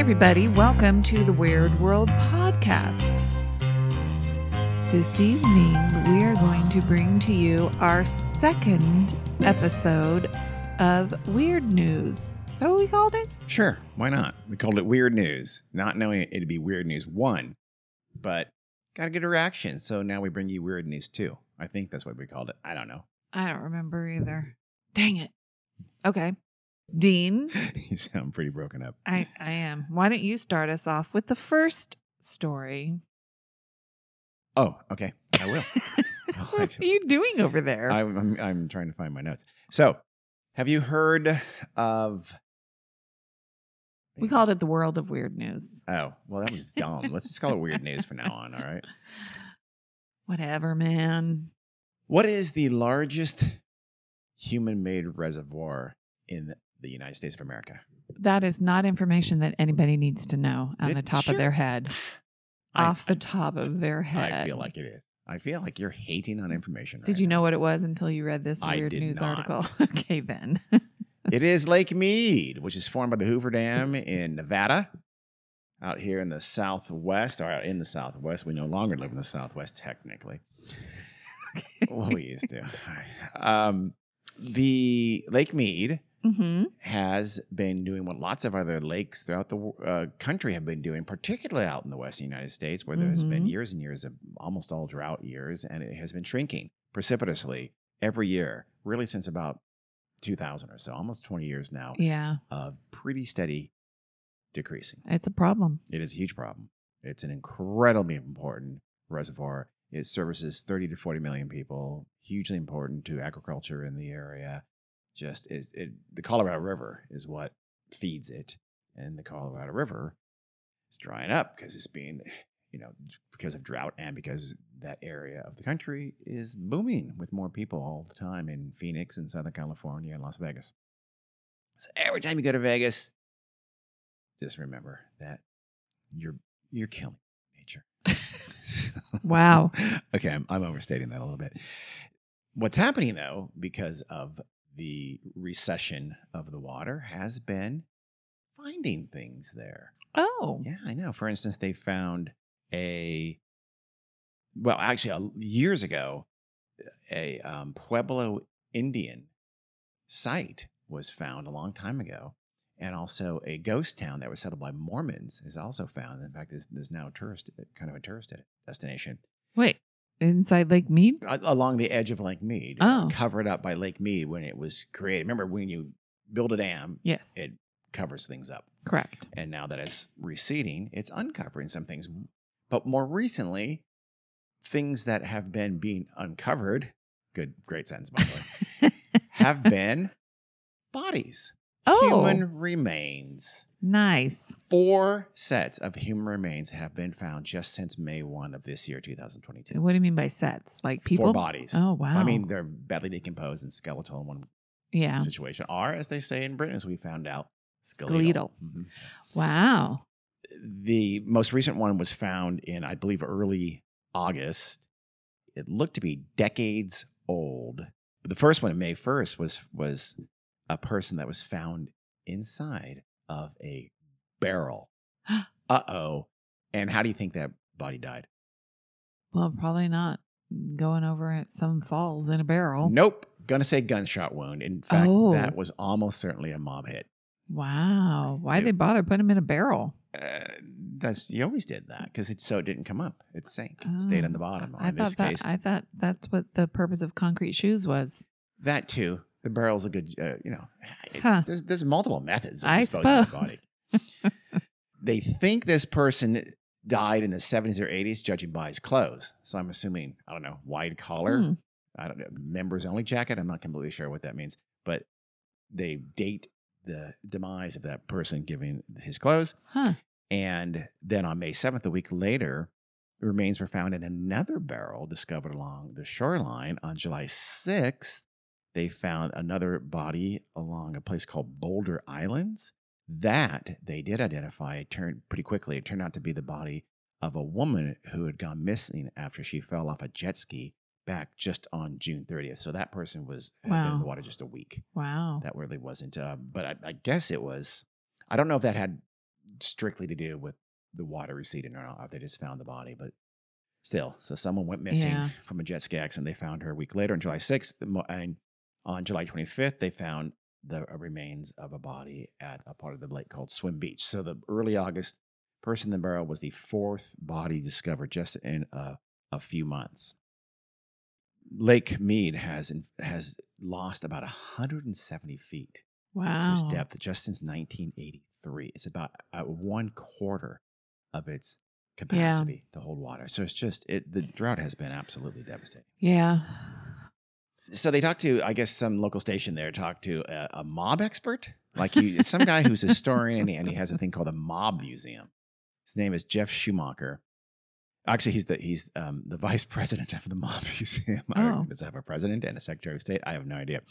everybody. Welcome to the Weird World Podcast. This evening, we are going to bring to you our second episode of Weird News. Is that what we called it? Sure, why not? We called it Weird News, not knowing it'd be Weird News 1, but got a good reaction, so now we bring you Weird News 2. I think that's what we called it. I don't know. I don't remember either. Dang it. Okay. Dean, you sound pretty broken up. I, I am. Why don't you start us off with the first story? Oh, okay. I will. what are you doing over there? I'm, I'm, I'm trying to find my notes. So, have you heard of. we called it the world of weird news. Oh, well, that was dumb. Let's just call it Weird News from now on, all right? Whatever, man. What is the largest human made reservoir in the United States of America? That is not information that anybody needs to know on It the top sure- of their head. I- off the top of their head. I feel like it is. I feel like you're hating on information. Did right you now. know what it was until you read this I weird news not. article? okay, then. It is Lake Mead, which is formed by the Hoover Dam in Nevada, out here in the southwest, or in the southwest. We no longer live in the southwest, technically. well, we used to. Um, the Lake Mead hmm has been doing what lots of other lakes throughout the uh, country have been doing, particularly out in the western United States, where there has been Mhm. years and years of almost all drought years, and it has been shrinking precipitously every year, really since about 2000 or so, almost 20 years now Yeah, of pretty steady decreasing. it's a problem. It is a huge problem. It's an incredibly important reservoir. It services 30 to 40 million people, hugely important to agriculture in the area. Just is it the Colorado River is what feeds it. And the Colorado River is drying up because it's being, you know, because of drought and because that area of the country is booming with more people all the time in Phoenix and Southern California and Las Vegas. So every time you go to Vegas, just remember that you're you're killing nature. Wow. okay, I'm, I'm overstating that a little bit. What's happening though, because of the recession of the water, has been finding things there. Oh, Yeah, I know. For instance, they found a well, actually, uh, years ago, a um, Pueblo Indian site was found a long time ago, and also a ghost town that was settled by Mormons is also found. In fact, there's, there's now a tourist, kind of a tourist destination wait. Inside Lake Mead? along the edge of Lake Mead, Oh. covered up by Lake Mead when it was created. Remember, when you build a dam, Yes, it covers things up. correct. And now that it's receding, it's uncovering some things. But more recently, things that have been being uncovered, good, great sentence, by the way, have been bodies, Oh. human remains. Nice. Four sets of human remains have been found just since May 1 of this year, 2022. What do you mean by sets? Like people? Four bodies. Oh, wow. I mean, they're badly decomposed and skeletal in one yeah. situation, Are, as they say in Britain, as we found out, skeletal. Skeletal. Mhm. Wow. the most recent one was found in, I believe, early August. It looked to be decades old. The first one, May first, was was a person that was found inside of a barrel. uh oh! And how do you think that body died? Well, probably not going over at some falls in a barrel. Nope. Gonna say gunshot wound. In fact, Oh. that was almost certainly a mob hit. Wow. Why'd It- they bother putting him in a barrel? Uh, that's you always did that because it so it didn't come up. It sank. It stayed on the Oh, bottom. I in this thought that case, I thought that's what the purpose of concrete shoes was. That too. The barrel's a good, uh, you know. it- There's there's multiple methods of disposing of the body. they think this person died in the 70s or 80s, judging by his clothes. So I'm assuming I don't know wide collar, Hmm. I don't know members only jacket. I'm not completely sure what that means, but they date the demise of that person giving his clothes. Huh. And then on May 7th, a week later, remains were found in another barrel discovered along the shoreline. On July 6th, they found another body along a place called Boulder Islands. That they did identify it turned pretty quickly. It turned out to be the body of a woman who had gone missing after she fell off a jet ski back just on June 30th. So that person was had been in the water just a week Wow. that really wasn't uh, but I, I guess it was i don't know if that had strictly to do with the water receding or not. They just found the body, but still. So someone went missing Yeah. from a jet ski accident. They found her a week later on July 6th. And on July 25th, they found the uh, remains of a body at a part of the lake called Swim Beach. So the early August person in the barrel was the fourth body discovered just in a, a few months. Lake Mead has has lost about 170 feet Wow. its depth just since 1983. It's about uh, one quarter of its capacity to hold water. So it's just it. The drought has been absolutely devastating. Yeah. So they talked to, I guess, some local station there talked to a, a mob expert, like he, some guy who's a historian, and he, and he has a thing called the Mob Museum. His name is Geoff Schumacher. Actually, he's the he's um, the vice president of the Mob Museum. I don't Oh. Does it have a president and a secretary of state? I have no idea.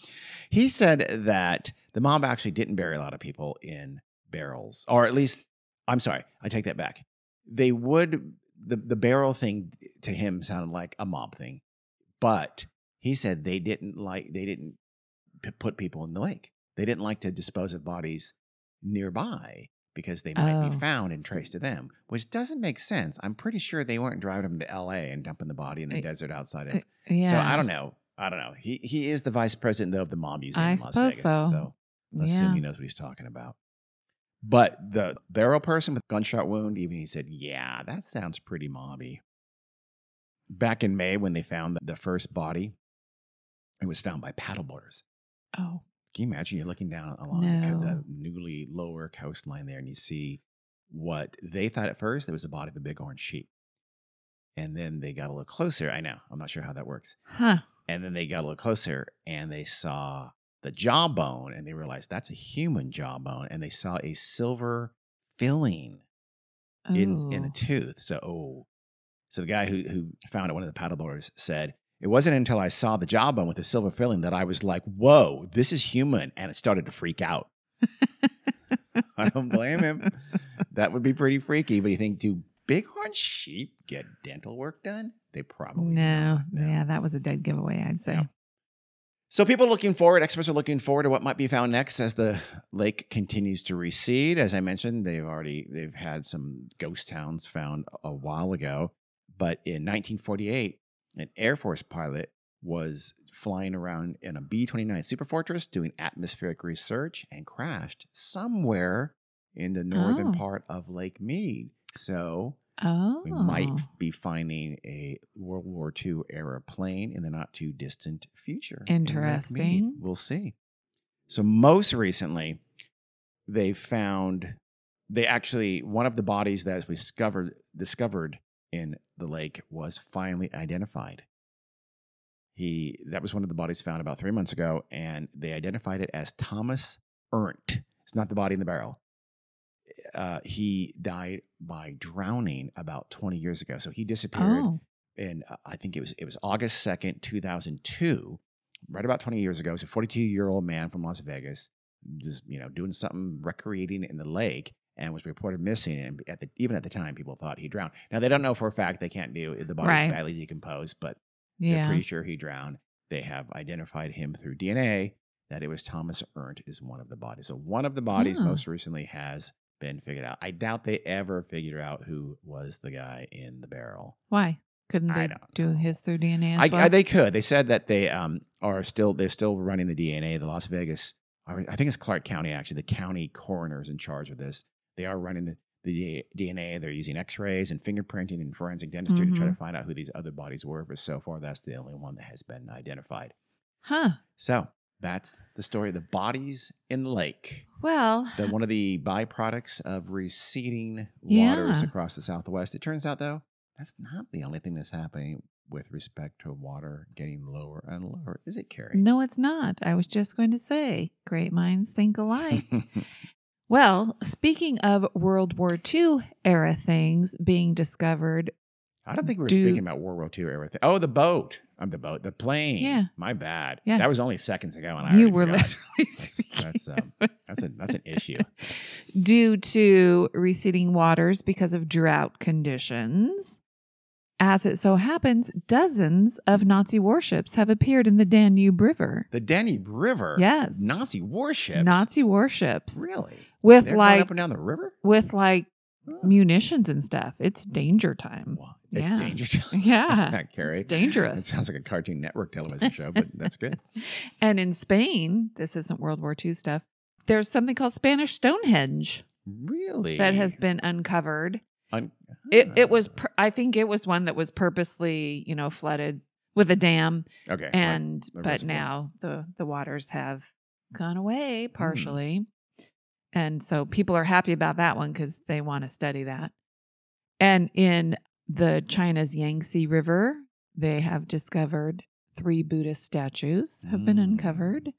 He said that the mob actually didn't bury a lot of people in barrels, or at least, I'm sorry, I take that back. They would the the barrel thing to him sounded like a mob thing, but he said they didn't like they didn't p- put people in the lake. They didn't like to dispose of bodies nearby because they might Oh. be found and traced to them, which doesn't make sense. I'm pretty sure they weren't driving them to L.A. and dumping the body in the I- desert outside of. Uh, Yeah. So I don't know. I don't know. He he is the vice president though, of the Mob Museum I in Las suppose Vegas, so. so let's assume he knows what he's talking about. But the barrel person with gunshot wound, even he said, "Yeah, that sounds pretty mobby." Back in May, when they found the first body, it was found by paddleboarders. Oh. Can you imagine? You're looking down along the, No. the newly lower coastline there, and you see what they thought at first it was the body of a big orange sheep, and then they got a little closer. I know, I'm not sure how that works. Huh. And then they got a little closer and they saw the jawbone and they realized that's a human jawbone. And they saw a silver filling in, in the Ooh. tooth. So, oh, so the guy who, who found it, one of the paddleboarders, said, It wasn't until I saw the jawbone with the silver filling that I was like, whoa, this is human. And it started to freak out. I don't blame him. That would be pretty freaky. But you think, do bighorn sheep get dental work done? They probably no. not, Yeah, that was a dead giveaway, I'd say. Yeah. So people looking forward, experts are looking forward to what might be found next as the lake continues to recede. As I mentioned, they've already they've had some ghost towns found a while ago, but in 1948, an Air Force pilot was flying around in a B-29 Superfortress doing atmospheric research and crashed somewhere in the northern Oh. part of Lake Mead. So Oh. we might oh. be finding a World War II era plane in the not too distant future. in Interesting. We'll see. So, most recently, they found they actually one of the bodies that was discovered discovered in the lake was finally identified. He that was one of the bodies found about three months ago, and they identified it as Thomas Erndt. It's not the body in the barrel uh, he died by drowning about 20 years ago. So he disappeared Oh. in uh, I think it was it was August 2nd, 2002, right about 20 years ago. He's a 42 year old man from Las Vegas, just you know doing something recreating in the lake. And was reported missing, and at the even at the time, people thought he drowned. Now they don't know for a fact; they can't do the body's Right. badly decomposed, but they're pretty sure he drowned. They have identified him through DNA that it was Thomas Erndt is one of the bodies. So one of the bodies Oh. most recently has been figured out. I doubt they ever figured out who was the guy in the barrel. Why? Couldn't they do his through DNA as I, well? I, they could. They said that they um, are still they're still running the DNA. The Las Vegas, I think it's Clark County actually. The county coroner's in charge of this. They are running the, the DNA. They're using X-rays and fingerprinting and forensic dentistry to try to Mhm. find out who these other bodies were. But so far, that's the only one that has been identified. huh. So that's the story of the bodies in the lake. Well, The, one of the byproducts of receding Yeah. waters across the Southwest. It turns out, though, that's not the only thing that's happening with respect to water getting lower and lower, is it, Carrie? no, it's not. I was just going to say, great minds think alike. well, speaking of World War II era things being discovered, I don't think we were Do- speaking about World War II or everything. Oh, the boat. I'm the boat. The plane. Yeah. My bad. Yeah. That was only seconds ago, and I you were forgot. literally That's, speaking that's, um, that's, a, that's an issue. due to receding waters because of drought conditions. As it so happens, dozens of Nazi warships have appeared in the Danube River. The Danube River. Yes. Nazi warships. Nazi warships Really? with They're going like up and down the river. with like munitions and stuff. It's danger time. Wow. It's Yeah. dangerous. Yeah. Carrie. It's It sounds like a Cartoon Network television show, but that's good. And in Spain, this isn't World War II stuff. There's something called Spanish Stonehenge Really? that has been uncovered. Un- It it Ah. was pur- I think it was one that was purposely, you know, flooded with a dam okay. and the but now the the waters have gone away Hmm. partially. And so people are happy about that one cuz they want to study that. And in the China's Yangtze River, they have discovered three Buddhist statues have been Mm. uncovered.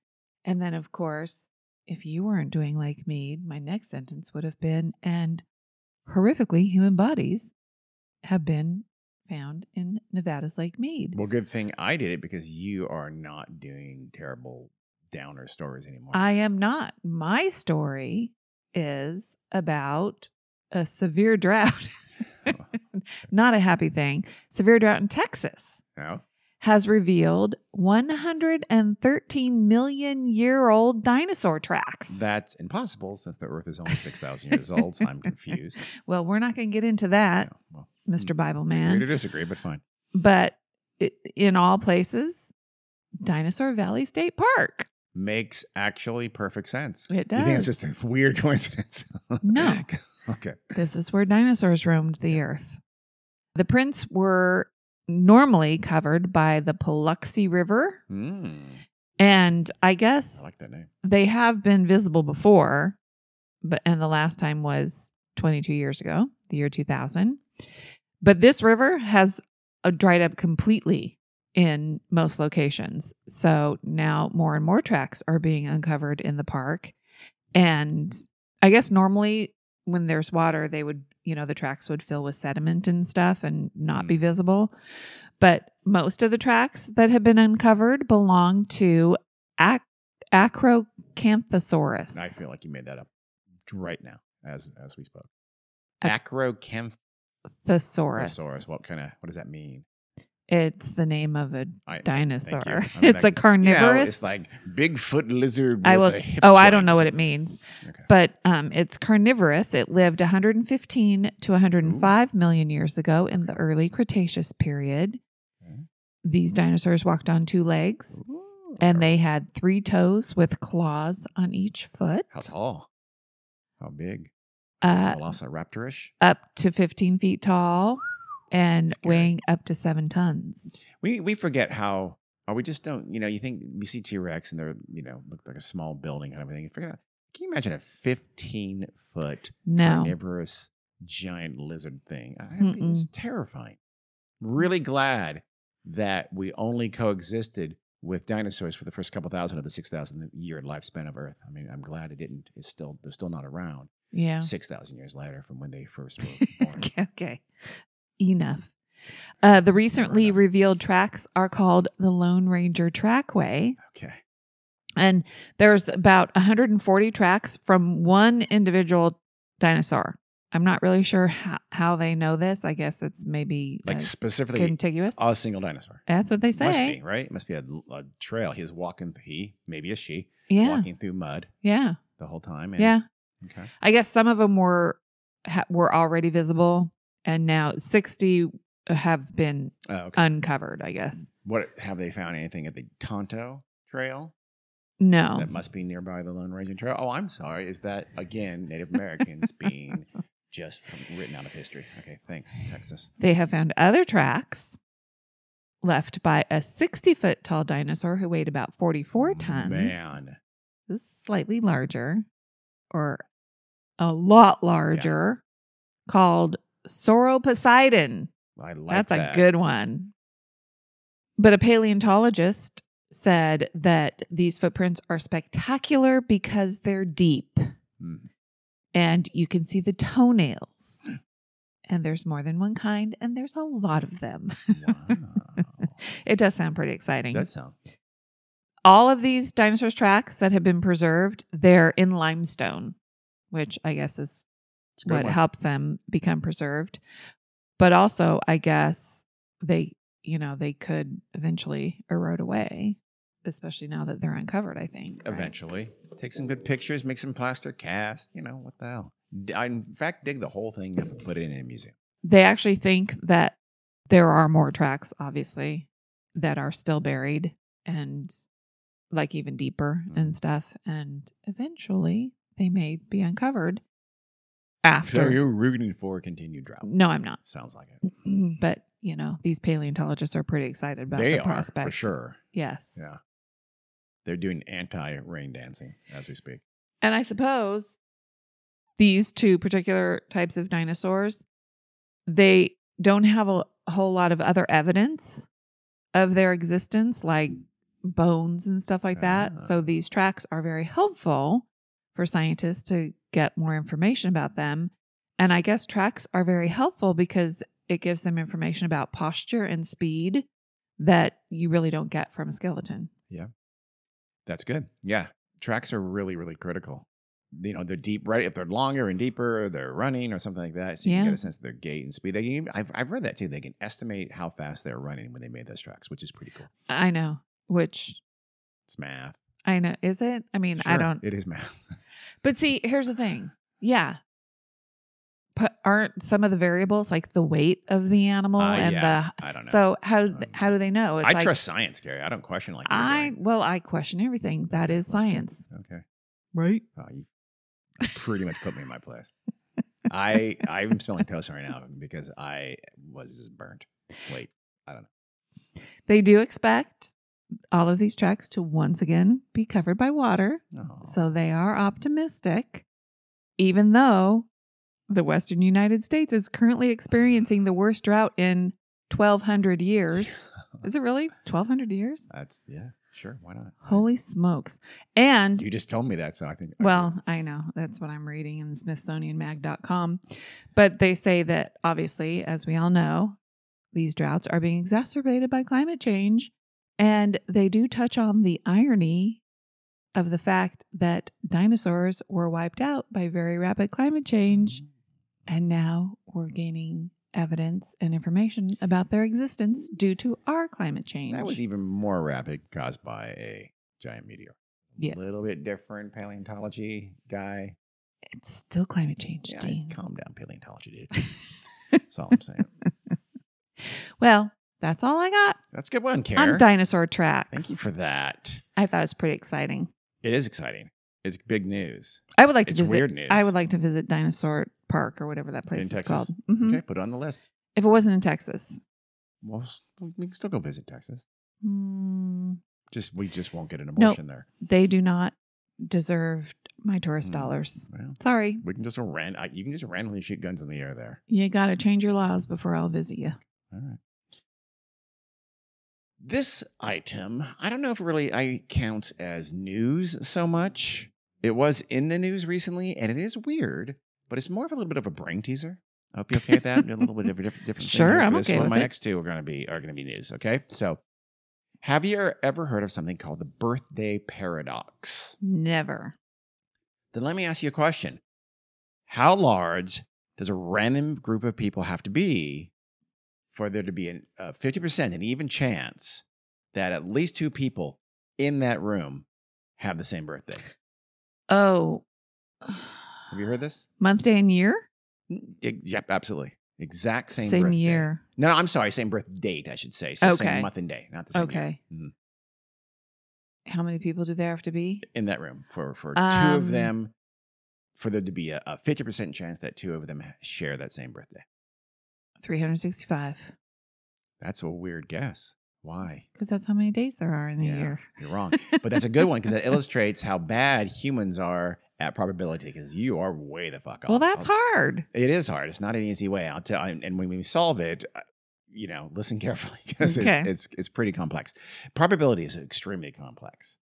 And then of course, if you weren't doing like me, my next sentence would have been and horrifically human bodies have been found in Nevada's Lake Mead. Well, good thing I did it because you are not doing terrible downer stories anymore. I am not. My story is about a severe drought. not a happy thing. Severe drought in Texas no? Has revealed 113 million year old dinosaur tracks. That's impossible since the Earth is only 6,000 years old, so I'm confused. well, we're not going to get into that, Yeah, well, Mr. Hmm, Bible agree Man. to disagree, but fine. But it, in all places, Dinosaur Valley State Park. Makes actually perfect sense. It does. You think it's just a weird coincidence? No. okay. This is where dinosaurs roamed the earth. The prints were normally covered by the Paluxy River, Mm, and I guess I like that name. they have been visible before, but and the last time was 22 years ago, the year 2000. But this river has uh, dried up completely in most locations. So now more and more tracks are being uncovered in the park. And I guess normally when there's water, they would, you know, the tracks would fill with sediment and stuff and not be mm. visible. But most of the tracks that have been uncovered belong to ac- Acrocanthosaurus. I feel like you made that up right now as as we spoke. Ac- Acrocanthosaurus. What kind of what does that mean? It's the name of a I, dinosaur. It's a like- carnivorous. Yeah, it's like Bigfoot lizard. I will. Oh, I don't know what it means, Okay. but um, it's carnivorous. It lived 115 to 105 million years ago in the early Cretaceous period. Okay. These dinosaurs walked on two legs, Ooh. and they had three toes with claws on each foot, How tall? How big? Uh, Velociraptorish. up to 15 feet tall, and Scary. weighing up to seven tons. We we forget how. Or we just don't. You know, you think we see T Rex and they're you know look like a small building and everything. You forget. Can you imagine a fifteen foot No, carnivorous giant lizard thing? I mean, it's terrifying. Really glad that we only coexisted with dinosaurs for the first couple thousand of the six thousand year lifespan of Earth. I mean, I'm glad it didn't. It's still they're still not around yeah. six thousand years later from when they first were born. okay, okay. Enough. Uh, the recently revealed tracks are called the Lone Ranger Trackway. okay. And there's about 140 tracks from one individual dinosaur. I'm not really sure how, how they know this. I guess it's maybe Like uh, specifically contiguous. a single dinosaur. That's what they say. Must be right. It must be a, a trail. He's walking. He maybe a she Yeah. walking through mud Yeah. the whole time. And, Yeah. Okay. I guess some of them were ha- were already visible and now 60 have been Oh, okay. uncovered, I guess. what have they found? Anything at the Tonto Trail? No. That must be nearby the Lone Ranger Trail. Oh, I'm sorry. Is that again Native Americans being just from, written out of history? Okay. Thanks, Texas. They have found other tracks left by a 60 foot tall dinosaur who weighed about 44 tons. Man. This is slightly larger or a lot larger called Sauroposeidon. I like That's that. a good one. But a paleontologist said that these footprints are spectacular because they're deep Hmm. and you can see the toenails. And there's more than one kind, and there's a lot of them. Wow. it does sound pretty exciting. That sounds. All of these dinosaurs' tracks that have been preserved, they're in limestone, which I guess is It's what one. helps them become preserved. But also, I guess they, you know, they could eventually erode away, especially now that they're uncovered, I think. right? Eventually, take some good pictures, make some plaster cast. You know what the hell? I, in fact, dig the whole thing up and put it in a museum. They actually think that there are more tracks, obviously, that are still buried and like even deeper Mhm. and stuff. And eventually they may be uncovered So after. you're rooting for continued drought. no, I'm not. Sounds like it. but, you know, these paleontologists are pretty excited about they the are prospect. for sure. Yes. Yeah, they're doing anti-rain dancing as we speak. And I suppose these two particular types of dinosaurs, they don't have a, whole lot of other evidence of their existence, like bones and stuff like that. Ah. So these tracks are very helpful for scientists to get more information about them. And I guess tracks are very helpful because it gives them information about posture and speed that you really don't get from a skeleton. Yeah. That's good. Yeah, tracks are really, really critical. You know, they're deep, right? If they're longer and deeper, they're running or something like that. So you can Yeah. get a sense of their gait and speed. They can, even- I've, I've read that too. They can estimate how fast they're running when they made those tracks, which is pretty cool. I know, which It's math. I know. Is it? I mean, I don't. It is math. But see, here's the thing. Yeah. But aren't some of the variables like the weight of the animal Uh, and yeah, I don't know. so how how do they know? It's I like, trust science, Gary. I don't question like I well, I question everything. That is Let's do it. science, Okay. right? Oh, you pretty much put me in my place. I I'm smelling toast right now because I was burnt. Wait, I don't know. They do expect all of these tracks to once again be covered by water, Oh. so they are optimistic, even though the Western United States is currently experiencing the worst drought in 1,200 years. Is it really 1,200 years? That's yeah, sure. Why not? Holy smokes. And You just told me that, so I think. I well, I know that's what I'm reading in the SmithsonianMag.com. But they say that obviously, as we all know, these droughts are being exacerbated by climate change. And they do touch on the irony of the fact that dinosaurs were wiped out by very rapid climate change. Mm. And now we're gaining evidence and information about their existence due to our climate change. that was even more rapid, caused by a giant meteor. Yes. A little bit different paleontology guy. It's still climate change, Yeah, Dean. calm down, paleontology, dude. That's all I'm saying. Well, that's all I got That's a good one, Karen. on dinosaur tracks. Thank you for that. I thought it was pretty exciting. It is exciting. It's big news. I would like to It's visit. weird news. I would like to visit Dinosaur Park or whatever that place In is Texas? called. Mhm. Okay, put it on the list. If it wasn't in Texas, Well, we can still go visit Texas. Hmm, Just we just won't get an abortion there. they do not deserve my tourist Mm. dollars. Well, Sorry, we can just ran. You can just randomly shoot guns in the air there. you got to change your laws before I'll visit you. All right. This item, I don't know if it really I counts as news so much. It was in the news recently, and it is weird, but it's more of a little bit of a brain teaser. I hope you're okay with that. A little bit of a different, different thing Sure, I'm okay one. with My it. next two are going to be are going to be news. Okay, so have you ever heard of something called the birthday paradox? Never. Then let me ask you a question: How large does a random group of people have to be for there to be a fifty percent, an even chance that at least two people in that room have the same birthday? Oh, Have you heard this? month, day, and year? Yep, absolutely. Exact same. Same birthday. year. No, I'm sorry. Same birth date, I should say. So Okay. same month and day, not the same. Okay. Mhm. How many people do there have to be? In that room for for two of Um, them, for there to be a fifty percent chance that two of them share that same birthday. 365. That's a weird guess. Why? Because that's how many days there are in the Yeah, year. You're wrong. But that's a good one because it illustrates how bad humans are at probability because you are way the fuck off. Well, that's I'll- hard. It is hard. It's not an easy way. I'll tell. And when we solve it, uh, you know, listen carefully because Okay. it's, it's it's pretty complex. Probability is extremely complex.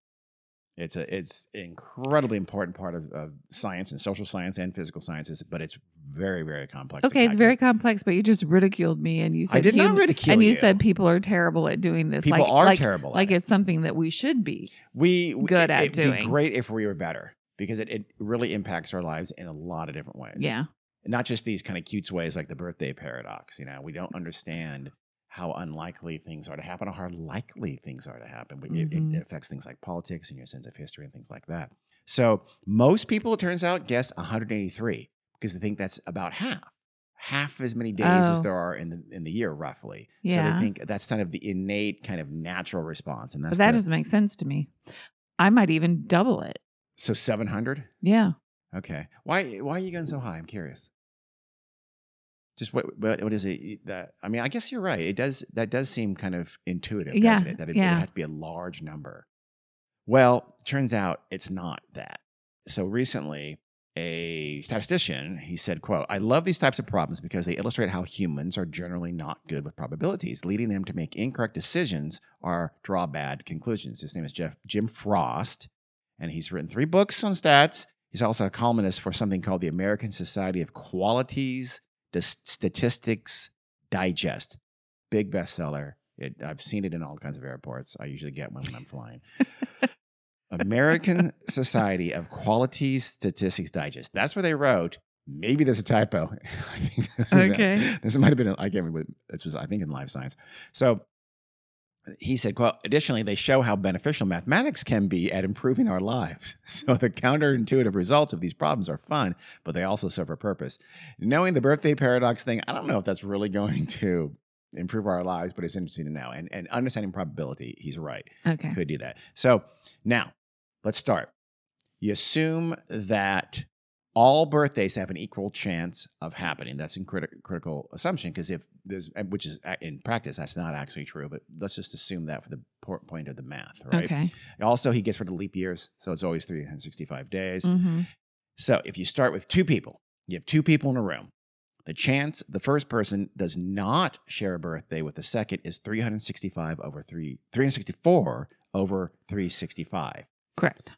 It's a it's an incredibly important part of, of science and social science and physical sciences, but it's very very complex. Okay, it's very complex, but you just ridiculed me and you said I did not hum- ridicule and you, you. said people are terrible at doing this. People like, are like, terrible. Like at it. it's something that we should be. we good at it'd Be doing. great if we were better because it, it really impacts our lives in a lot of different ways. Yeah. not just these kind of cute ways like the birthday paradox. You know, we don't understand how unlikely things are to happen or how likely things are to happen. But it, Mhm. it affects things like politics and your sense of history and things like that. So most people, it turns out, guess 183 because they think that's about half. Half as many days as Oh. there are in the in the year, roughly. Yeah. So they think that's kind of the innate, kind of natural response, and that's But that the- doesn't make sense to me. I might even double it. so 700. Yeah. Okay. Why why are you going so high? I'm curious. Just what what what is it that I mean, I guess you're right. It does that does seem kind of intuitive, Yeah, doesn't it? That it, yeah. would have to be a large number. Well, turns out it's not that. So recently, a statistician, he said, quote, I love these types of problems because they illustrate how humans are generally not good with probabilities, leading them to make incorrect decisions or draw bad conclusions. His name is Jeff Jim Frost, and he's written three books on stats. He's also a columnist for something called the American Society of Qualities Dis- Statistics Digest. Big bestseller. It, I've seen it in all kinds of airports. I usually get one when I'm flying. American Society of Quality Statistics Digest. That's where they wrote. Maybe there's a typo. I think this was a- Okay. this might have been. I can't remember. This was, I think, in life science. So he said, "Quote: Additionally, they show how beneficial mathematics can be at improving our lives. So the counterintuitive results of these problems are fun, but they also serve a purpose. Knowing the birthday paradox thing, I don't know if that's really going to improve our lives, but it's interesting to know. And and understanding probability, he's right Okay. could do that. So now let's start. You assume that all birthdays have an equal chance of happening. That's a criti- critical assumption because if there's, which is in practice, that's not actually true, but let's just assume that for the point of the math, right? Okay. Also, he gets rid of leap years. So it's always 365 days. hmm So if you start with two people, you have two people in a room. The chance the first person does not share a birthday with the second is 365 over 3 364 over 365, Correct.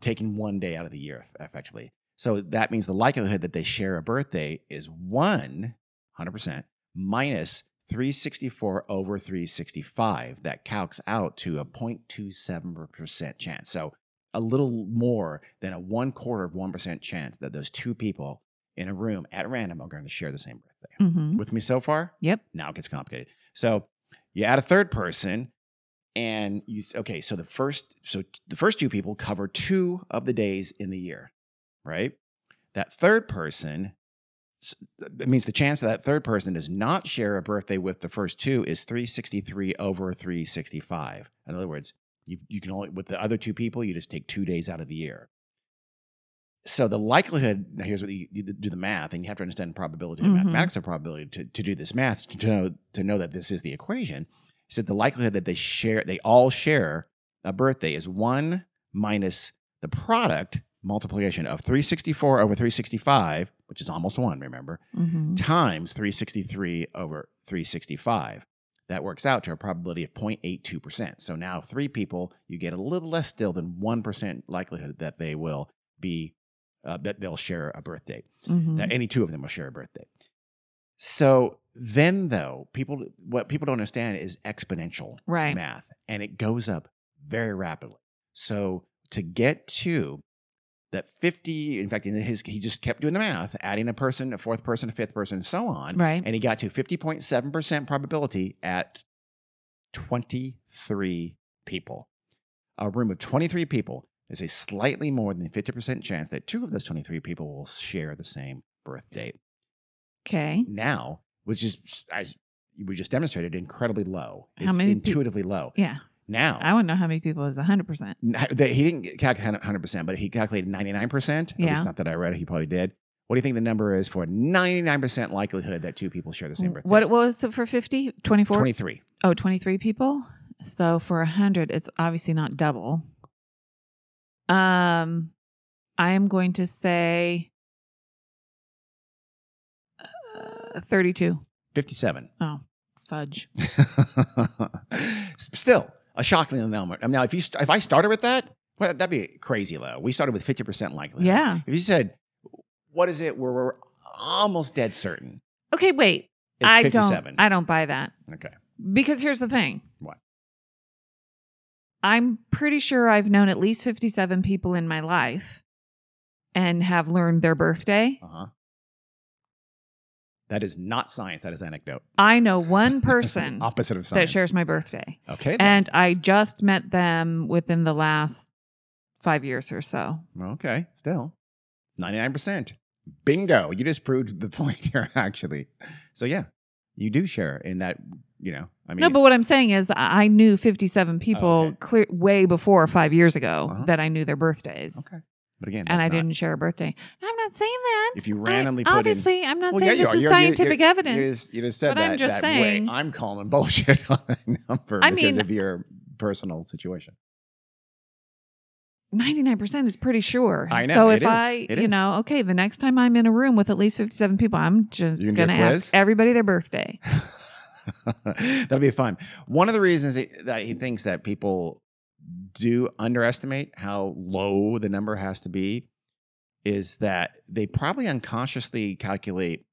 taking one day out of the year effectively. So that means the likelihood that they share a birthday is 1 100% minus 364 over 365. That calcs out to a 0.27% chance. So a little more than a one quarter of 1% chance that those two people in a room at random are going to share the same birthday. hmm With me so far? Yep. Now it gets complicated. So you add a third person and you okay, so the first so the first two people cover two of the days in the year, right? That third person it means the chance that that third person does not share a birthday with the first two is 363 over 365. In other words, you, you can only with the other two people, you just take two days out of the year. So the likelihood now here's what you, you do the math, and you have to understand probability and Mhm. mathematics of probability to, to do this math to know to know that this is the equation. So the likelihood that they share they all share a birthday is one minus the product multiplication of 364 over 365, which is almost one, remember, hmm times 363 over 365. That works out to a probability of 0.82%. So now three people, you get a little less still than 1% likelihood that they will be, uh, that they'll share a birthday. hmm That any two of them will share a birthday. So then, though, people, what people don't understand is exponential Right. math, and it goes up very rapidly. So to get to that 50, in fact, in his, he just kept doing the math, adding a person, a fourth person, a fifth person, and so on. Right. And he got to 50.7% probability at 23 people. A room of 23 people is a slightly more than 50% chance that two of those 23 people will share the same birth date. Okay. Now, which is, as we just demonstrated, incredibly low. How It's many pe- intuitively low. Yeah. Now, I want to know how many people is 100%. N- he didn't calculate 100%, but he calculated 99%. At Yeah. least not that I read. It, he probably did. What do you think the number is for 99% likelihood that two people share the same birthday? What was it for 50? 24? 23. Oh, 23 people. So for 100, it's obviously not double. Um, I am going to say uh, 32. 57. Oh, fudge. Still, a shocking number. Now, if you st- if I started with that, well, that'd be crazy low. We started with 50% likelihood. Yeah. If you said, what is it where we're almost dead certain? Okay, wait. It's I 57. don't I don't buy that. okay. Because here's the thing. What? I'm pretty sure I've known at least 57 people in my life and have learned their birthday. Uh huh. That is not science. That is anecdote. I know one person Opposite of science that shares my birthday, Okay. then. and I just met them within the last five years or so. Okay. Still, ninety nine percent. Bingo! You just proved the point here, actually. So yeah, you do share in that. You know, I mean, no, but what I'm saying is, I knew 57 people okay. clear way before five years ago Uh-huh. that I knew their birthdays. okay. But again, and I not- didn't share a birthday. I'm not saying that. If you I- randomly put in- obviously, I'm not Well, saying yeah, this are. is You're- scientific you're- evidence. You just, you just said But that. I'm just that saying- Way. I'm calling bullshit on that number I because mean- of your personal situation. 99% is pretty sure. I know, So if is. I, It you is. know, okay, the next time I'm in a room with at least 57 people, I'm just going to ask everybody their birthday. That'll be fun. One of the reasons that he thinks that people do underestimate how low the number has to be is that they probably unconsciously calculate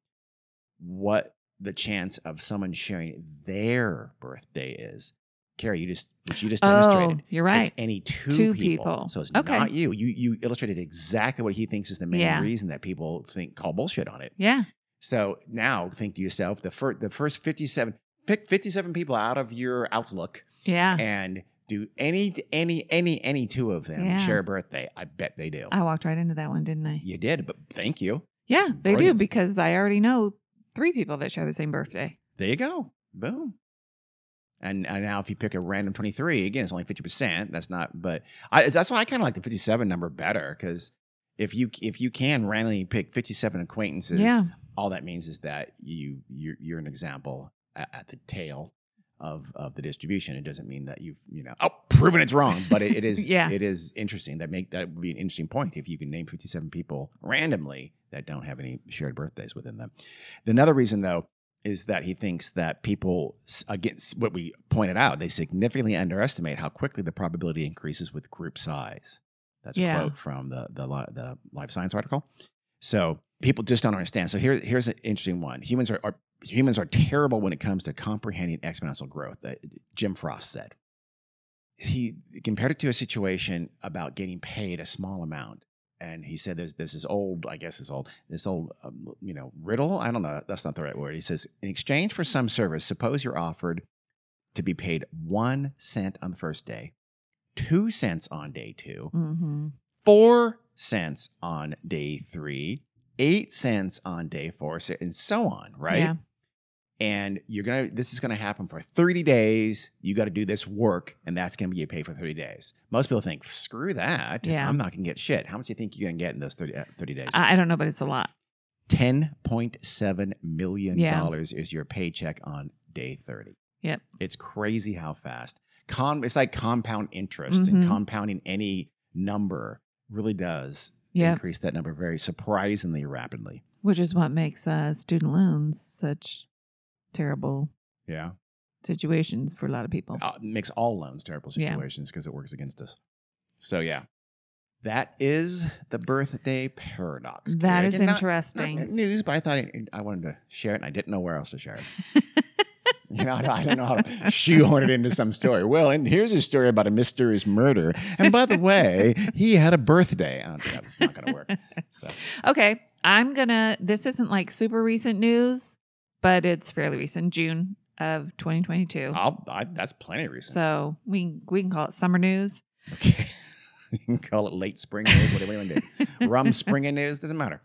what the chance of someone sharing their birthday is. Carrie, you just you just demonstrated. Oh, demonstrated. you're right. It's any two, Two people. people. So it's Okay. not you. You you illustrated exactly what he thinks is the main Yeah. reason that people think call bullshit on it. Yeah. So now think to yourself, the first the first 57 pick 57 people out of your outlook Yeah. and do any any any any two of them Yeah. share a birthday. I bet they do. I walked right into that one, didn't I? you did, but thank you. Yeah, they Brilliant. do because I already know three people that share the same birthday. There you go. Boom. And, and now if you pick a random 23, again, it's only 50%. That's not, but I, that's why I kind of like the 57 number better because if you if you can randomly pick 57 acquaintances, Yeah. all that means is that you you're, you're an example at, at the tail of of the distribution. It doesn't mean that you've you know oh proven it's wrong, but it, it is Yeah. it is interesting. That make that would be an interesting point if you can name 57 people randomly that don't have any shared birthdays within them. Another reason though is that he thinks that people against what we pointed out they significantly underestimate how quickly the probability increases with group size. That's a quote from the the the life science article. So people just don't understand. So here, here's an interesting one. Humans are, are humans are terrible when it comes to comprehending exponential growth. That Jim Frost said. He compared it to a situation about getting paid a small amount, and he said there's there's this old, I guess this old this old um, you know riddle. I don't know. That's not the right word. He says in exchange for some service, suppose you're offered to be paid one cent on the first day, two cents on day two, Mm-hmm. four cents on day three, eight cents on day four, so- and so on, right? Yeah. And you're gonna this is gonna happen for 30 days. You got to do this work, and that's gonna be your pay for 30 days. Most people think, screw that. Yeah. I'm not gonna get shit. How much do you think you're gonna get in those 30, uh, 30 days? I, I don't know, but it's a lot. $10.7 million Yeah. is your paycheck on day 30. Yep. It's crazy how fast. It's like compound interest and Mhm. compounding any number really does Yeah. increase that number very surprisingly rapidly. Which is what makes uh, student loans such terrible Yeah. situations for a lot of people. Uh, makes all loans terrible situations because it works against us. So, yeah. That is the birthday paradox. That Carrie. is not- interesting. Not news, but I thought it, I wanted to share it and I didn't know where else to share it. You know, I don't know how to shoehorn it into some story. Well, and here's a story about a mysterious murder. And by the way, he had a birthday. Oh, that was not going to work. So, Okay, I'm gonna. This isn't like super recent news, but it's fairly recent, June of 2022. I'll, I, that's plenty recent. So we we can call it summer news. okay. you can call it late spring news, whatever you want to do. Rum spring news, doesn't matter.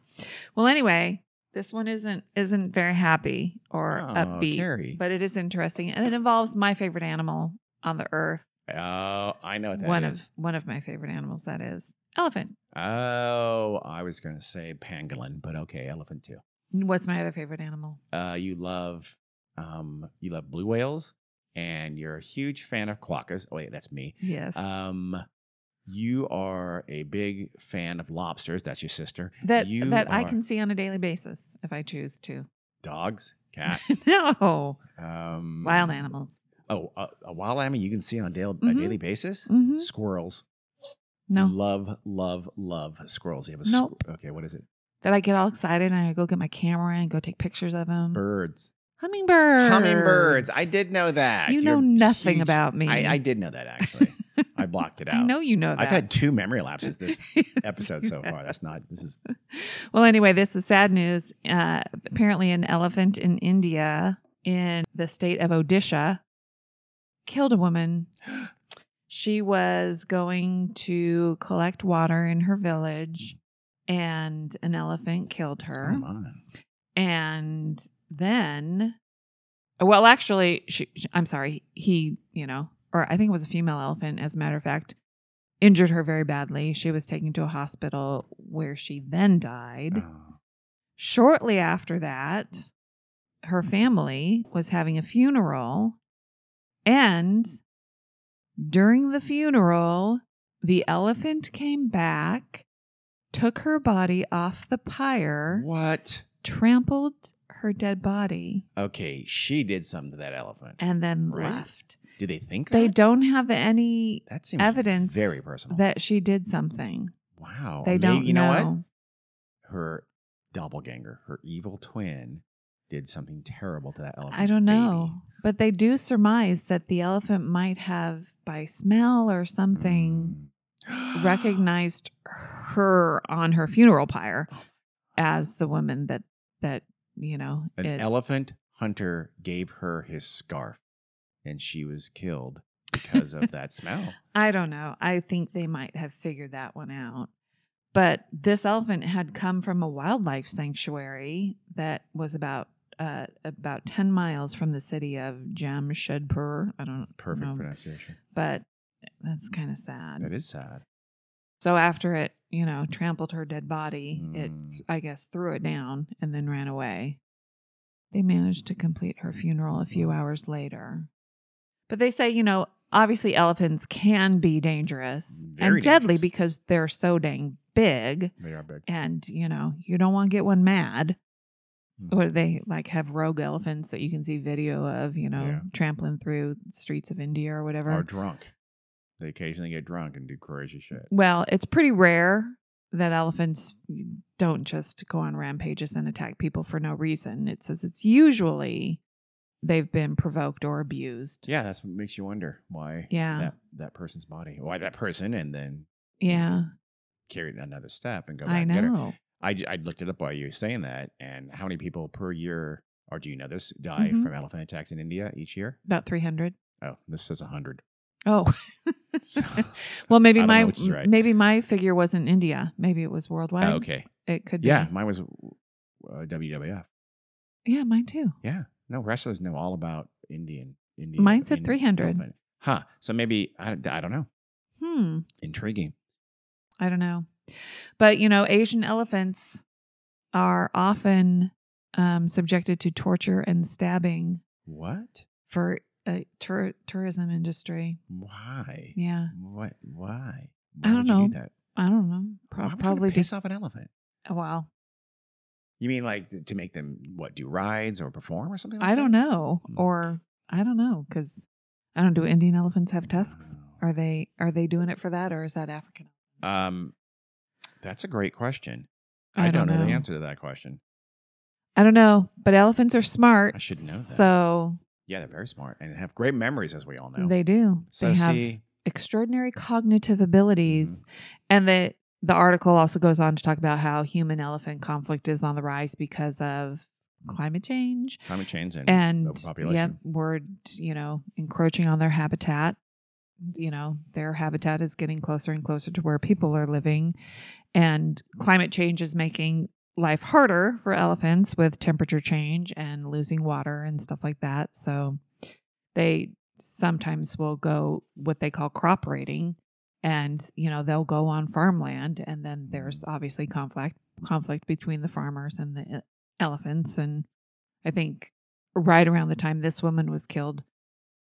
Well, anyway, this one isn't isn't very happy or Oh, upbeat, Carrie. but it is interesting, and it involves my favorite animal on the earth. Oh, I know what that one is. of one of my favorite animals. That is elephant. Oh, I was going to say pangolin, but okay, elephant too. What's my other favorite animal? Uh, you love, um, you love blue whales, and you're a huge fan of quokkas. Oh wait, that's me. Yes, Um, you are a big fan of lobsters. That's your sister. that you that I can see on a daily basis if I choose to. Dogs, cats, no, um, wild animals. Oh, a, a wild animal you can see on a, daily, a Mhm. daily basis. Mhm. Squirrels. No, Love, love, love squirrels. You have a Nope. squ- okay. What is it? That I get all excited and I go get my camera and go take pictures of them. Birds. Hummingbirds. Hummingbirds. I did know that. You You're know nothing huge- about me. I, I did know that actually. I blocked it out. I know you know that. I've had two memory lapses this episode so far. That's not. This is well, anyway, this is sad news. Uh, apparently, an elephant in India, in the state of Odisha, killed a woman. She was going to collect water in her village, and an elephant killed her. And then, well, actually, she, she- I'm sorry, he, you know, or I think it was a female elephant, as a matter of fact, injured her very badly. She was taken to a hospital where she then died. Oh. Shortly after that, her family was having a funeral, and during the funeral, the elephant came back, took her body off the pyre, What? trampled her dead body, Okay, she did something to that elephant. and then Right. left. Do they think They that? don't have any That seems evidence very personal. that she did something. wow. They Maybe- don't You know know. what? Her doppelganger, her evil twin, did something terrible to that elephant. I don't know. But they do surmise that the elephant might have, by smell or something, Mm. recognized her on her funeral pyre as the woman that that you know An it- elephant hunter gave her his scarf, and she was killed because of that smell. I don't know. I think they might have figured that one out. But this elephant had come from a wildlife sanctuary that was about uh, about ten miles from the city of Jamshedpur. I don't know. Perfect know, pronunciation. but that's kind of sad. That is sad. So after it, you know, trampled her dead body, it, Mm. I guess, threw it down and then ran away. They managed to complete her funeral a few hours later. But they say, you know, obviously elephants can be dangerous Very and deadly dangerous. because they're so dang big. They are big. And, you know, you don't want to get one mad. Mm. Or they like have rogue elephants that you can see video of, you know, Yeah. trampling through streets of India or whatever. Or drunk. They occasionally get drunk and do crazy shit. Well, it's pretty rare that elephants don't just go on rampages and attack people for no reason. It says it's usually they've been provoked or abused. Yeah, that's what makes you wonder why Yeah. that, that person's body, why that person, and then Yeah, carry it another step and go back I and get her. know. I, I looked it up while you were saying that, and how many people per year, or do you know this, die Mhm. from elephant attacks in India each year? About 300. Oh, this says 100. Oh. So, well, maybe I don't know my right. maybe my figure wasn't India. Maybe it was worldwide. Oh, okay. It could be. Yeah, mine was uh, WWF. Yeah, mine too. Yeah. No, wrestlers know all about Indian. Indian Mine said Indian 300. elephant. Huh. So maybe, I, I don't know. Hmm. Intriguing. I don't know. But, you know, Asian elephants are often um, subjected to torture and stabbing What? for a tour- tourism industry. Why? Yeah. What? Why? I don't do know. that? I don't know. Pro- Why probably piss off an elephant. wow. You mean like to, to make them what do rides or perform or something? Like I don't know. Hmm. Or I don't know because I don't do Indian elephants have tusks? Wow. Are they are they doing it for that or is that African? Um, that's a great question. I I, don't don't know the answer to that question. I don't know, but elephants are smart. I should know that. So Yeah, they're very smart and have great memories, as we all know. they do. so they have see, extraordinary cognitive abilities. Mm-hmm. And the the article also goes on to talk about how human elephant conflict is on the rise because of climate change climate change and, and overpopulation. we're you know encroaching on their habitat. You know, their habitat is getting closer and closer to where people are living and climate change is making life harder for elephants with temperature change and losing water and stuff like that. So they sometimes will go what they call crop raiding and you know they'll go on farmland and then there's obviously conflict conflict between the farmers and the e- elephants and i think right around the time this woman was killed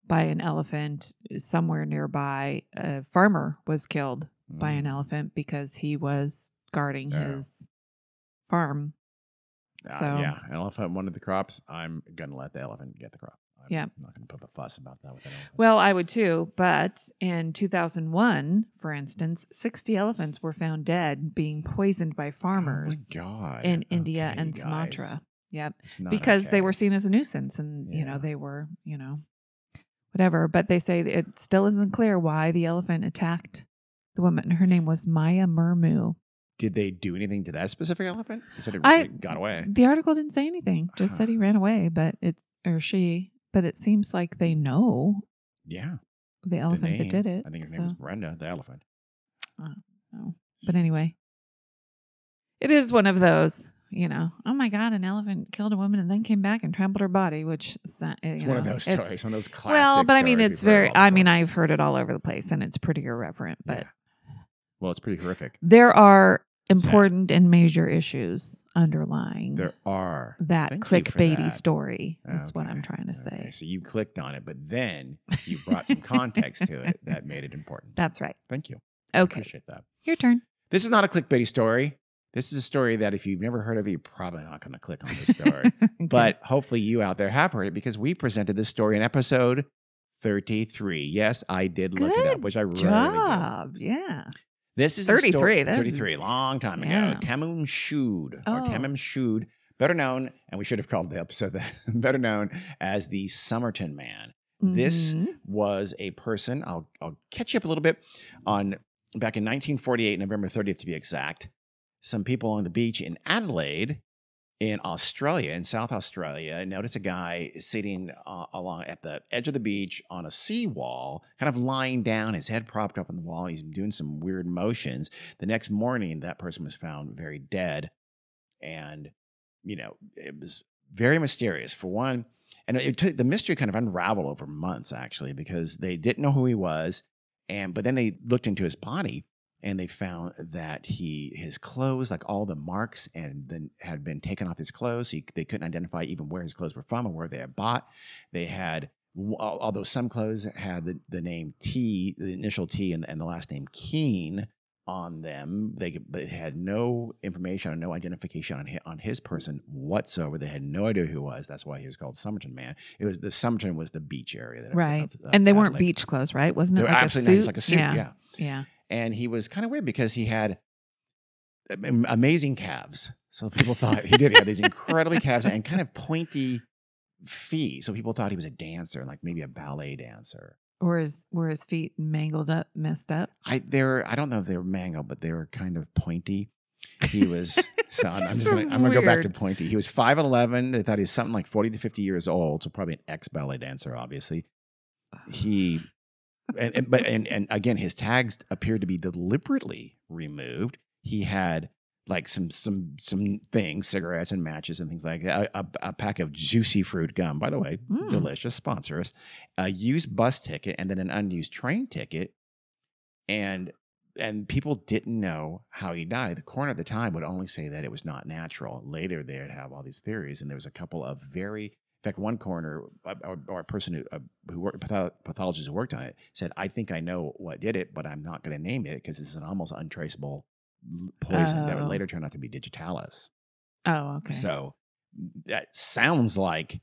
by an elephant somewhere nearby a farmer was killed by an Mm. elephant because he was guarding Yeah. his farm Uh, so- yeah, an elephant wanted the crops. I'm gonna let the elephant get the crop. I'm Yeah. not gonna put up a fuss about that with. Well, I would too. But in 2001, for instance, 60 elephants were found dead being poisoned by farmers oh God. in India Okay, and guys. Sumatra. Yep. Because they were seen as a nuisance and, you know, they were, you know, whatever. But they say it still isn't clear why the elephant attacked the woman. Her name was Maya Murmu. Did they do anything to that specific elephant? He said it I- got away. The article didn't say anything; just said he ran away. But it or she. But it seems like they know Yeah. the the elephant name. that did it. I think his so- name was Brenda, the elephant. Oh. But anyway, it is one of those, you know, oh my God, an elephant killed a woman and then came back and trampled her body, which is, eh, It's you one of know, those it's- stories, one of those classic Well, but I mean, stories it's we've heard very, all I mean, before. I've heard it all over the place and it's pretty irreverent, but. Well, it's pretty horrific. there are Sad. important and major issues underlying There are. that Thank clickbaity that. story, is what I'm trying to say. okay. So you clicked on it, but then you brought some context to it that made it important. That's right. Thank you. I Okay. appreciate that. Your turn. This is not a clickbaity story. This is a story that if you've never heard of it, you're probably not going to click on this story. Okay. But hopefully you out there have heard it because we presented this story in episode 33. Yes, I did look it up, which I really did. Yeah. This is a sto- 33, that's- 33, long time ago. Yeah. Tamam Shud, or Oh. Tamam Shud, better known, and we should have called the episode that, better known as the Somerton Man. This Mhm. was a person, I'll, I'll catch you up a little bit, on back in 1948, November 30th to be exact. Some people on the beach in Adelaide, in Australia, in South Australia, noticed a guy sitting uh, along at the edge of the beach on a seawall, kind of lying down, his head propped up on the wall. He's doing some weird motions. The next morning, that person was found very dead. And, you know, it was very mysterious. For one, and it took the mystery kind of unraveled over months actually because they didn't know who he was and but then they looked into his body and they found that he his clothes like all the marks and then had been taken off his clothes he, they couldn't identify even where his clothes were from or where they had bought they had although some clothes had the, the name T the initial T and, and the last name Keen on them. They, they had no information or no identification on his, on his person whatsoever. They had no idea who he was. That's why he was called Somerton Man. it was the Somerton was the beach area, that, Right. of- of and they weren't Adelaide. beach clothes, right? Wasn't it like a suit? like a suit. Yeah. yeah Yeah. And he was kind of weird because he had amazing calves. So people thought he did. He had these incredibly calves and kind of pointy feet. So people thought he was a dancer, like maybe a ballet dancer. Or his were his feet mangled up, messed up? I they're I don't know if they were mangled, but they were kind of pointy. He was so I'm, just gonna I'm gonna go back to pointy. He was five eleven. They thought he was something like forty to fifty years old, so probably an ex ballet dancer, obviously. He and, and but and, and again his tags appeared to be deliberately removed. He had like some some some things, cigarettes and matches and things like that. A, a, a pack of juicy fruit gum, by the way, Mm. delicious, sponsor us. A used bus ticket and then an unused train ticket, and and people didn't know how he died. The coroner at the time would only say that it was not natural. Later, they'd have all these theories, and there was a couple of very, in fact, one coroner uh, or, or a person who uh, who worked, patho- pathologist who worked on it said, "I think I know what did it, but I'm not going to name it because it's an almost untraceable poison that would Oh. later turn out to be digitalis." Oh, okay. So that sounds like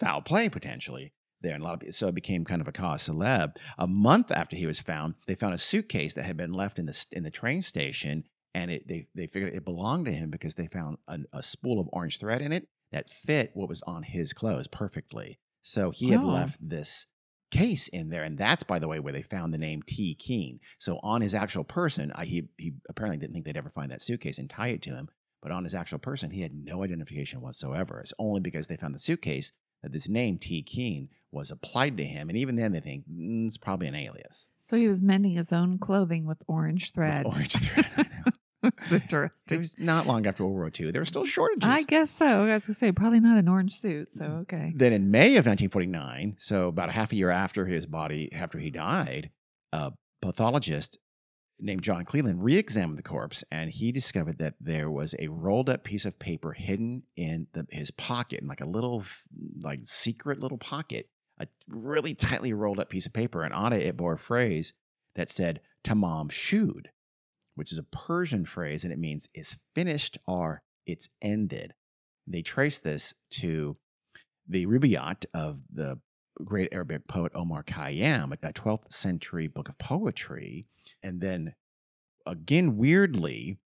foul play potentially there. And a lot of people, so it became kind of a cause celeb. A month after he was found, they found a suitcase that had been left in the in the train station, and it they they figured it belonged to him because they found a, a spool of orange thread in it that fit what was on his clothes perfectly. So he had Oh. left this case in there, and that's by the way where they found the name T. Keen. So on his actual person, I, he he apparently didn't think they'd ever find that suitcase and tie it to him. But on his actual person, he had no identification whatsoever. It's only because they found the suitcase that this name T. Keen was applied to him, and even then they think "Mm, it's probably an alias. so he was mending his own clothing with orange With thread. orange thread. It's It was not long after World War II. There were still shortages. I guess so. I was gonna say probably not an orange suit. So okay. Then in May of 1949, so about a half a year after his body, after he died, a pathologist named John Cleveland re-examined the corpse, and he discovered that there was a rolled up piece of paper hidden in the, his pocket, in like a little, like secret little pocket, a really tightly rolled up piece of paper, and on it it bore a phrase that said "Tamam Shud," which is a Persian phrase, and it means "it's finished" or "it's ended." They trace this to the Rubaiyat of the great Arabic poet Omar Khayyam, a 12th century book of poetry. And then again, weirdly,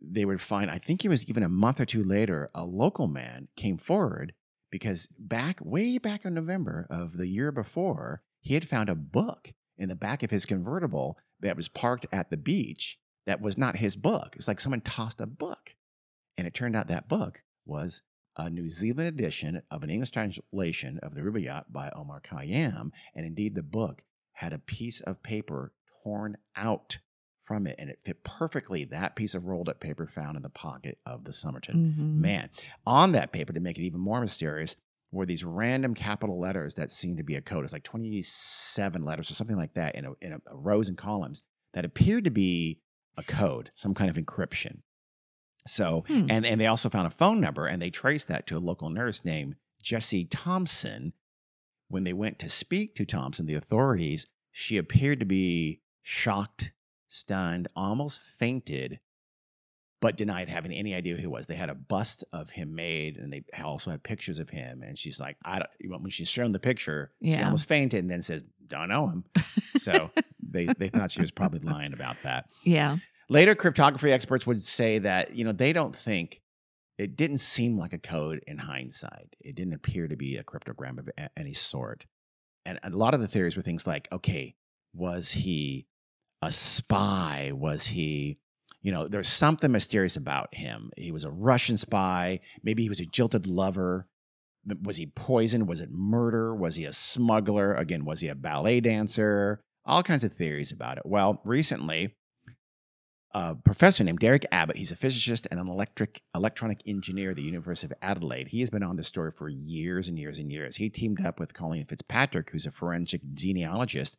they would find, I think it was even a month or two later, a local man came forward because back way back in November of the year before, he had found a book in the back of his convertible that was parked at the beach that was not his book. It's like someone tossed a book. And it turned out that book was a New Zealand edition of an English translation of the Rubaiyat by Omar Khayyam. And indeed, the book had a piece of paper torn out from it, and it fit perfectly that piece of rolled up paper found in the pocket of the Somerton Mhm. man. On that paper, to make it even more mysterious, were these random capital letters that seemed to be a code. It's like 27 letters or something like that in, a, in a, rows and columns that appeared to be a code, some kind of encryption. So, Hmm. and, and they also found a phone number and they traced that to a local nurse named Jessie Thompson. When they went to speak to Thompson, the authorities, she appeared to be shocked, stunned, almost fainted, but denied having any idea who he was. They had a bust of him made, and they also had pictures of him. And she's like, I don't, when she's shown the picture, she almost fainted and then says, Don't know him. So they, they thought she was probably lying about that. Yeah. Later, cryptography experts would say that, you know, they don't think it didn't seem like a code in hindsight. It didn't appear to be a cryptogram of a- any sort. And a lot of the theories were things like, okay, was he a spy? Was he, you know, there's something mysterious about him. He was a Russian spy. Maybe he was a jilted lover. Was he poisoned? Was it murder? Was he a smuggler? Again, was he a ballet dancer? All kinds of theories about it. Well, recently, a professor named Derek Abbott. He's a physicist and an electric electronic engineer at the University of Adelaide. He has been on this story for years and years and years. He teamed up with Colleen Fitzpatrick, who's a forensic genealogist.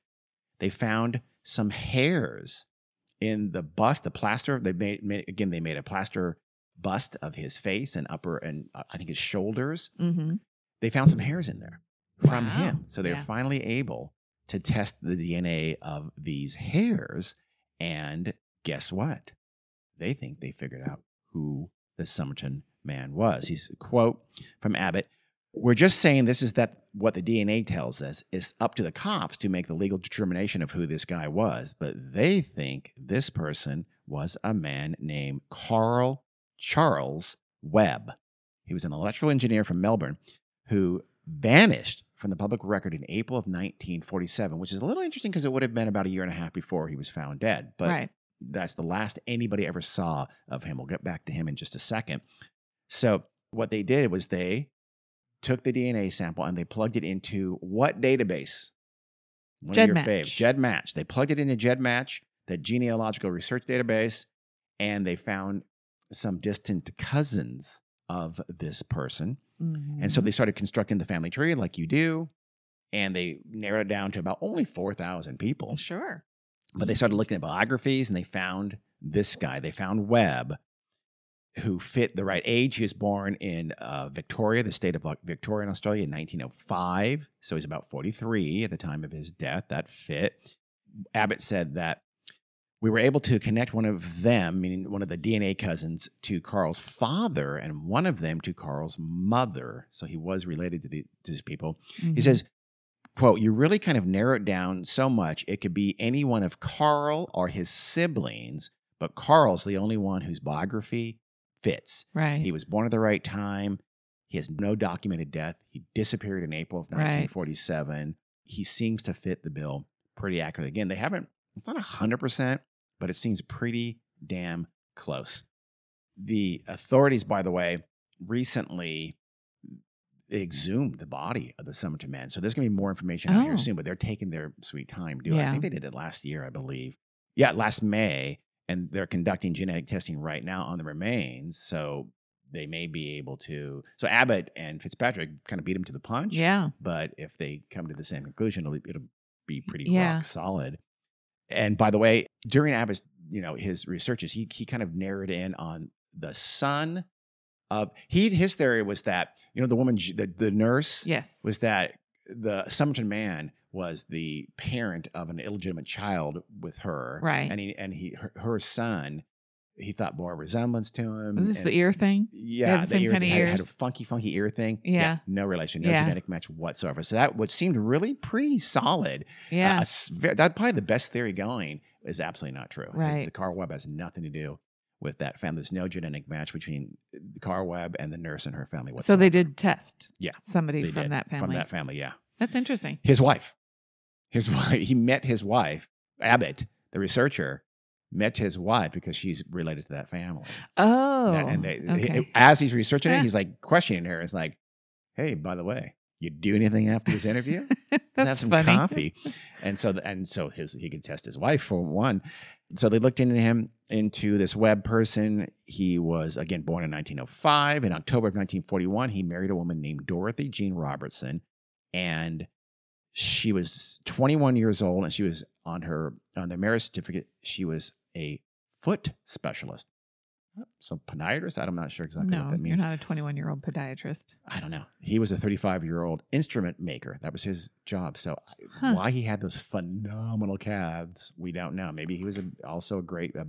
They found some hairs in the bust, the plaster. They made, made again. They made a plaster bust of his face and upper and uh, I think his shoulders. Mm-hmm. They found some hairs in there from Wow. him. So they were Yeah. finally able to test the DNA of these hairs. And guess what? They think they figured out who the Somerton man was. He's quote from Abbott. We're just saying this is that what the DNA tells us. It's up to the cops to make the legal determination of who this guy was, but they think this person was a man named Carl Charles Webb. He was an electrical engineer from Melbourne who vanished from the public record in April of 1947, which is a little interesting because it would have been about a year and a half before he was found dead. But right. that's the last anybody ever saw of him. We'll get back to him in just a second. So, what they did was they took the DNA sample and they plugged it into what database? One of your GEDmatch. faves, GEDmatch. They plugged it into GEDmatch, the genealogical research database, and they found some distant cousins of this person. And so Mhm. they started constructing the family tree like you do, and they narrowed it down to about only 4,000 people. sure. But they started looking at biographies and they found this guy. They found Webb, who fit the right age. He was born in uh, Victoria, the state of Victoria in Australia in 1905. So he's about 43 at the time of his death. That fit. Abbott said that we were able to connect one of them, meaning one of the DNA cousins, to Carl's father and one of them to Carl's mother. So he was related to, the, to these people. He Mhm. says, quote, you really kind of narrow it down so much. It could be any one of Carl or his siblings, but Carl's the only one whose biography fits. right. He was born at the right time. He has no documented death. He disappeared in April of Right. 1947. He seems to fit the bill pretty accurately. Again, they haven't, it's not 100%, but it seems pretty damn close. The authorities, by the way, recently exhumed the body of the Somerton man. So there's going to be more information out Oh. here soon, but they're taking their sweet time doing it. I think they did it last year, I believe. Yeah, last May. And they're conducting genetic testing right now on the remains. So they may be able to. So Abbott and Fitzpatrick kind of beat him to the punch. yeah. But if they come to the same conclusion, it'll, it'll be pretty Yeah. rock solid. And by the way, during Abbott's, you know, his researches, he he kind of narrowed in on the son of he his theory was that you know the woman the, the nurse Yes. was that the Somerton man was the parent of an illegitimate child with her, Right. And he and he her, her son, he thought more resemblance to him. Was this and- the ear thing? yeah, the same ear kinda thing had, had a funky, funky ear thing. Yeah. no relation, no Yeah. genetic match whatsoever. So that which seemed really pretty solid. Uh, Yeah. a s- ve- that's probably the best theory going. Is absolutely not true. Right. The Carl Webb has nothing to do with that family. There's no genetic match between the Carl Webb and the nurse and her family. Whatsoever. So they did test Yeah, somebody from did, that family. From that family, yeah. That's interesting. His wife, his wife. He met his wife, Abbott, the researcher, met his wife because she's related to that family. Oh, and they, okay. as he's researching it, Eh. he's like questioning her. It's like, hey, by the way, you do anything after this interview? Let's have some funny. coffee. And so, and so his he could test his wife for one. So they looked into him into this Webb person. He was again born in 1905. In October of 1941, he married a woman named Dorothy Jean Robertson, and she was 21 years old, and she was on her on their marriage certificate. She was a foot specialist. So podiatrist, I'm not sure exactly no, what that means. you're not a 21 year old podiatrist. I don't know. He was a 35 year old instrument maker. That was his job. So Huh. why he had those phenomenal calves, we don't know. Maybe he was a, also a great, uh,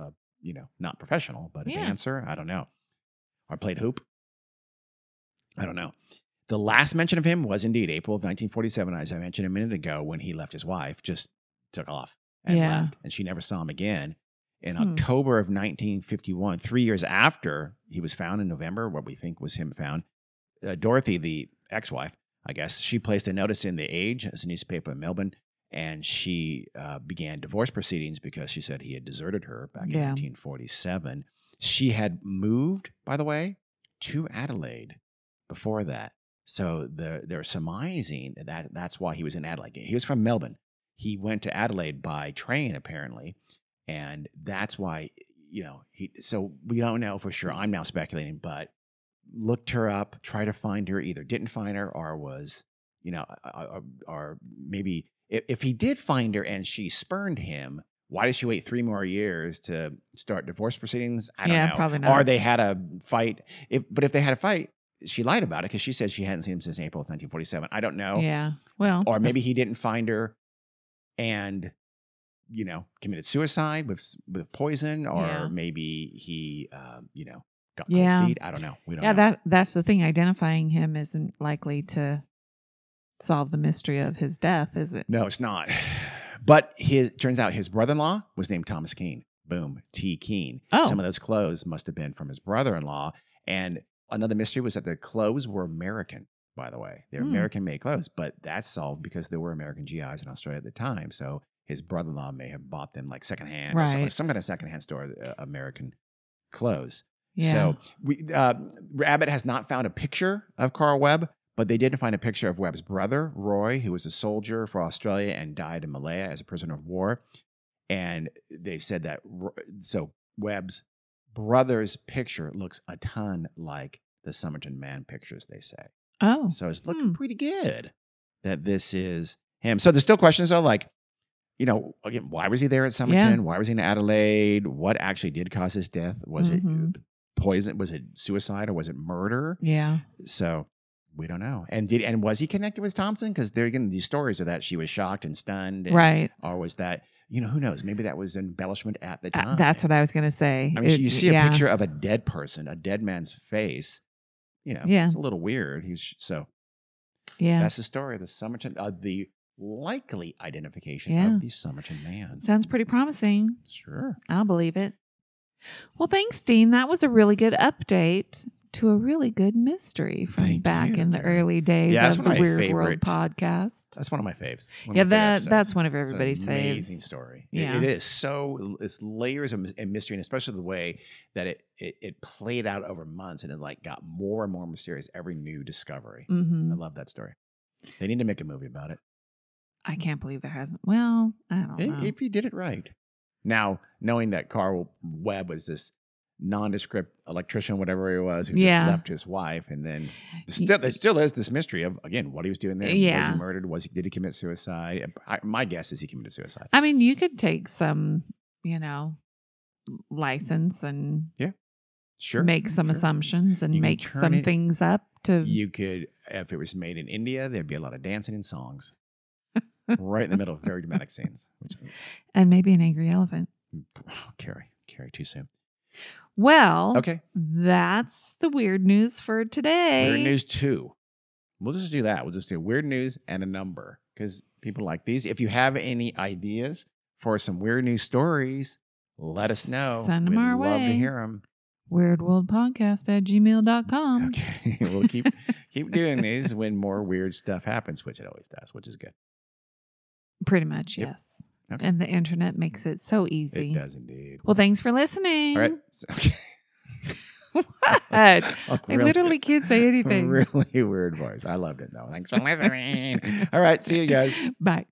uh, you know, not professional, but a Yeah. dancer. I don't know. Or played hoop. I don't know. The last mention of him was indeed April of 1947, as I mentioned a minute ago, when he left his wife, just took off and Yeah. left, and she never saw him again. In Hmm. October of 1951, three years after he was found in November, what we think was him found, uh, Dorothy, the ex-wife, I guess, she placed a notice in the Age, as a newspaper in Melbourne, and she uh, began divorce proceedings because she said he had deserted her back in 1947. She had moved, by the way, to Adelaide before that. So the, they're surmising that that's why he was in Adelaide. He was from Melbourne. He went to Adelaide by train, apparently, and that's why you know he. So we don't know for sure. I'm now speculating, but looked her up, tried to find her, either didn't find her or was, you know, or, or maybe if, if he did find her and she spurned him, why did she wait three more years to start divorce proceedings? I don't Yeah, know. probably Or they had a fight. If but if they had a fight, she lied about it because she said she hadn't seen him since April of 1947. I don't know. Yeah. Well, Or maybe he didn't find her and you know committed suicide with with poison, or Yeah. maybe he um, you know got Yeah. cold feet. I don't know. We don't yeah, know. that that's the thing. Identifying him isn't likely to solve the mystery of his death, is it? No, it's not. But his turns out his brother-in-law was named Thomas Keene. Boom, T. Keene. Oh. Some of those clothes must have been from his brother-in-law. And another mystery was that the clothes were American. By the way, they're Hmm. American-made clothes, but that's solved because there were American GIs in Australia at the time. So his brother-in-law may have bought them like secondhand, or some, Right. some kind of secondhand store, uh, American clothes. Yeah. So we uh, Abbott has not found a picture of Carl Webb, but they did find a picture of Webb's brother, Roy, who was a soldier for Australia and died in Malaya as a prisoner of war. And they've said that so Webb's brother's picture looks a ton like the Somerton Man pictures. They say oh, so. It's looking Hmm. pretty good that this is him. So there's still questions though, like. You know, again, why was he there at Somerton? Why was he in Adelaide? What actually did cause his death? Was Mhm. it poison? Was it suicide or was it murder? yeah. So we don't know. And did and was he connected with Thompson? Because there again, these stories are that she was shocked and stunned, and, Right. Or was that you know who knows? Maybe that was embellishment at the Uh, time. that's what I was going to say. I mean. It- you see a yeah. picture of a dead person, a dead man's face. You know, Yeah. it's a little weird. He's so Yeah. that's the story of the Somerton, uh, the likely identification Yeah. of the Somerton man. Sounds pretty promising. Sure. I'll believe it. Well, thanks, Dean. That was a really good update to a really good mystery from Thank back you, in the early days Yeah, of the of my Weird World podcast. That's one of my faves. One Yeah, my favorite that that's one of It's an everybody's amazing faves. story. It- it is so it's layers of and mystery, and especially the way that it, it it played out over months, and it like got more and more mysterious every new discovery. hmm I love that story. They need to make a movie about it I can't believe there hasn't. Well, I don't if, know. if he did it right. Now, knowing that Carl Webb was this nondescript electrician, whatever he was, who Yeah. just left his wife, and then still there still is this mystery of again what he was doing there. Yeah. Was he murdered? Was he did he commit suicide? I, my guess is he committed suicide. I mean, you could take some, you know, license and yeah, Sure, make some sure. assumptions and You make some it- things up to. You could, if it was made in India, there'd be a lot of dancing and songs, right in the middle of very dramatic scenes. Which, and maybe an angry elephant. oh, Carrie, Carrie, too soon. Well, Okay, that's the weird news for today. weird news two. We'll just do that. We'll just do weird news and a number because people like these. If you have any ideas for some weird news stories, let us know. Send 'em We'd our love to hear them. weirdworldpodcast at gmail.com. Okay, we'll keep keep doing these when more weird stuff happens, which it always does, which is good. Pretty much, Yep. yes. Okay. And the internet makes it so easy. It does indeed. Well, thanks for listening. All right. So, what? Oh, I really- literally can't say anything. Really weird voice. I loved it though. Thanks for listening. All right. See you guys. Bye.